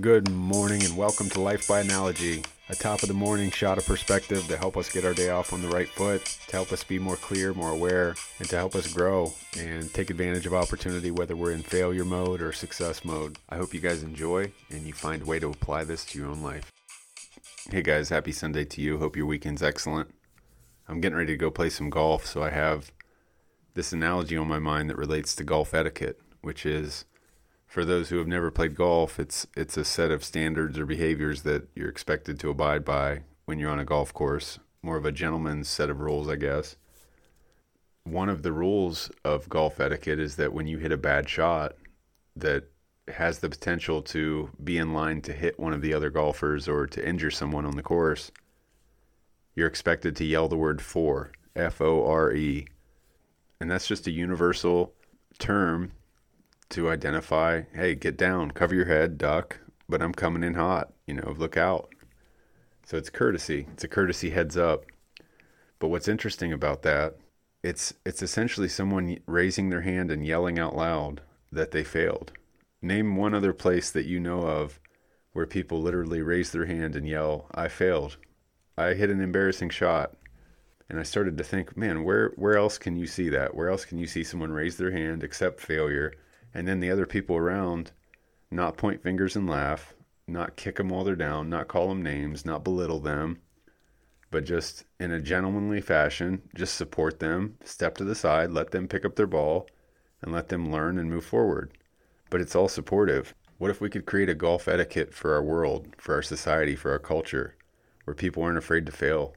Good morning and welcome to Life by Analogy, a top of the morning shot of perspective to help us get our day off on the right foot, to help us be more clear, more aware, and to help us grow and take advantage of opportunity whether we're in failure mode or success mode. I hope you guys enjoy and you find a way to apply this to your own life. Hey guys, happy Sunday to you. Hope your weekend's excellent. I'm getting ready to go play some golf, so I have this analogy on my mind that relates to golf etiquette, which is for those who have never played golf, it's it's a set of standards or behaviors that you're expected to abide by when you're on a golf course. More of a gentleman's set of rules, I guess. One of the rules of golf etiquette is that when you hit a bad shot that has the potential to be in line to hit one of the other golfers or to injure someone on the course, you're expected to yell the word fore, F O R E. And that's just a universal term to identify, hey, get down, cover your head, duck, but I'm coming in hot, you know, look out. So it's courtesy. It's a courtesy heads up. But what's interesting about that, it's it's essentially someone raising their hand and yelling out loud that they failed. Name one other place that you know of where people literally raise their hand and yell, "I failed. I hit an embarrassing shot." And I started to think, man, where where else can you see that? Where else can you see someone raise their hand, accept failure, and then the other people around not point fingers and laugh, not kick them while they're down, not call them names, not belittle them, but just in a gentlemanly fashion, just support them, step to the side, let them pick up their ball, and let them learn and move forward. But it's all supportive. What if we could create a golf etiquette for our world, for our society, for our culture, where people aren't afraid to fail?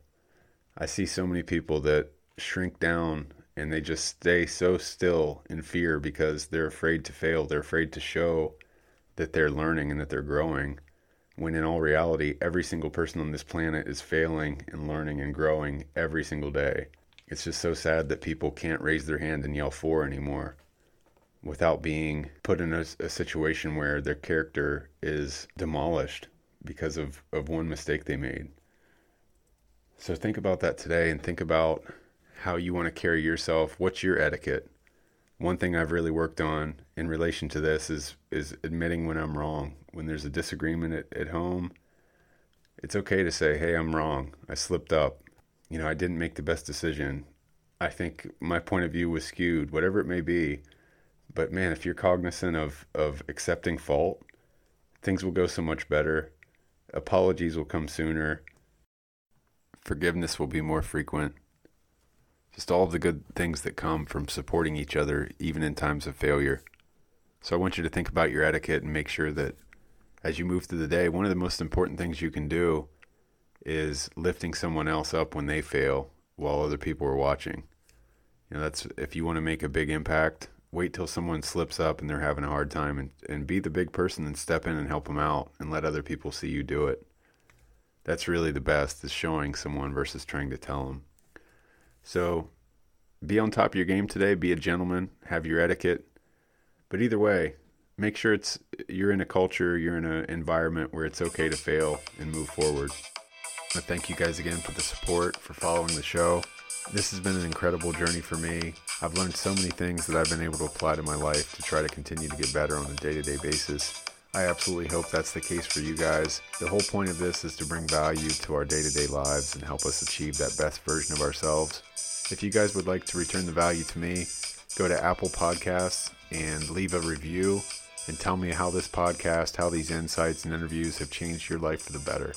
I see so many people that shrink down and they just stay so still in fear because they're afraid to fail. They're afraid to show that they're learning and that they're growing. When in all reality, every single person on this planet is failing and learning and growing every single day. It's just so sad that people can't raise their hand and yell fore anymore without being put in a, a situation where their character is demolished because of, of one mistake they made. So think about that today and think about how you want to carry yourself. What's your etiquette? One thing I've really worked on in relation to this is is admitting when I'm wrong. When there's a disagreement at, at home, it's okay to say, "Hey, I'm wrong. I slipped up. You know, I didn't make the best decision. I think my point of view was skewed, whatever it may be." But man, if you're cognizant of of accepting fault, things will go so much better. Apologies will come sooner. Forgiveness will be more frequent just all of the good things that come from supporting each other, even in times of failure. So I want you to think about your etiquette and make sure that as you move through the day, one of the most important things you can do is lifting someone else up when they fail while other people are watching. You know, that's if you want to make a big impact, wait till someone slips up and they're having a hard time and, and be the big person and step in and help them out and let other people see you do it. That's really the best is showing someone versus trying to tell them. So be on top of your game today. Be a gentleman. Have your etiquette. But either way, make sure it's you're in a culture, you're in an environment where it's okay to fail and move forward. But thank you guys again for the support, for following the show. This has been an incredible journey for me. I've learned so many things that I've been able to apply to my life to try to continue to get better on a day to day basis. I absolutely hope that's the case for you guys. The whole point of this is to bring value to our day to day lives and help us achieve that best version of ourselves. If you guys would like to return the value to me, go to Apple Podcasts and leave a review and tell me how this podcast, how these insights and interviews have changed your life for the better.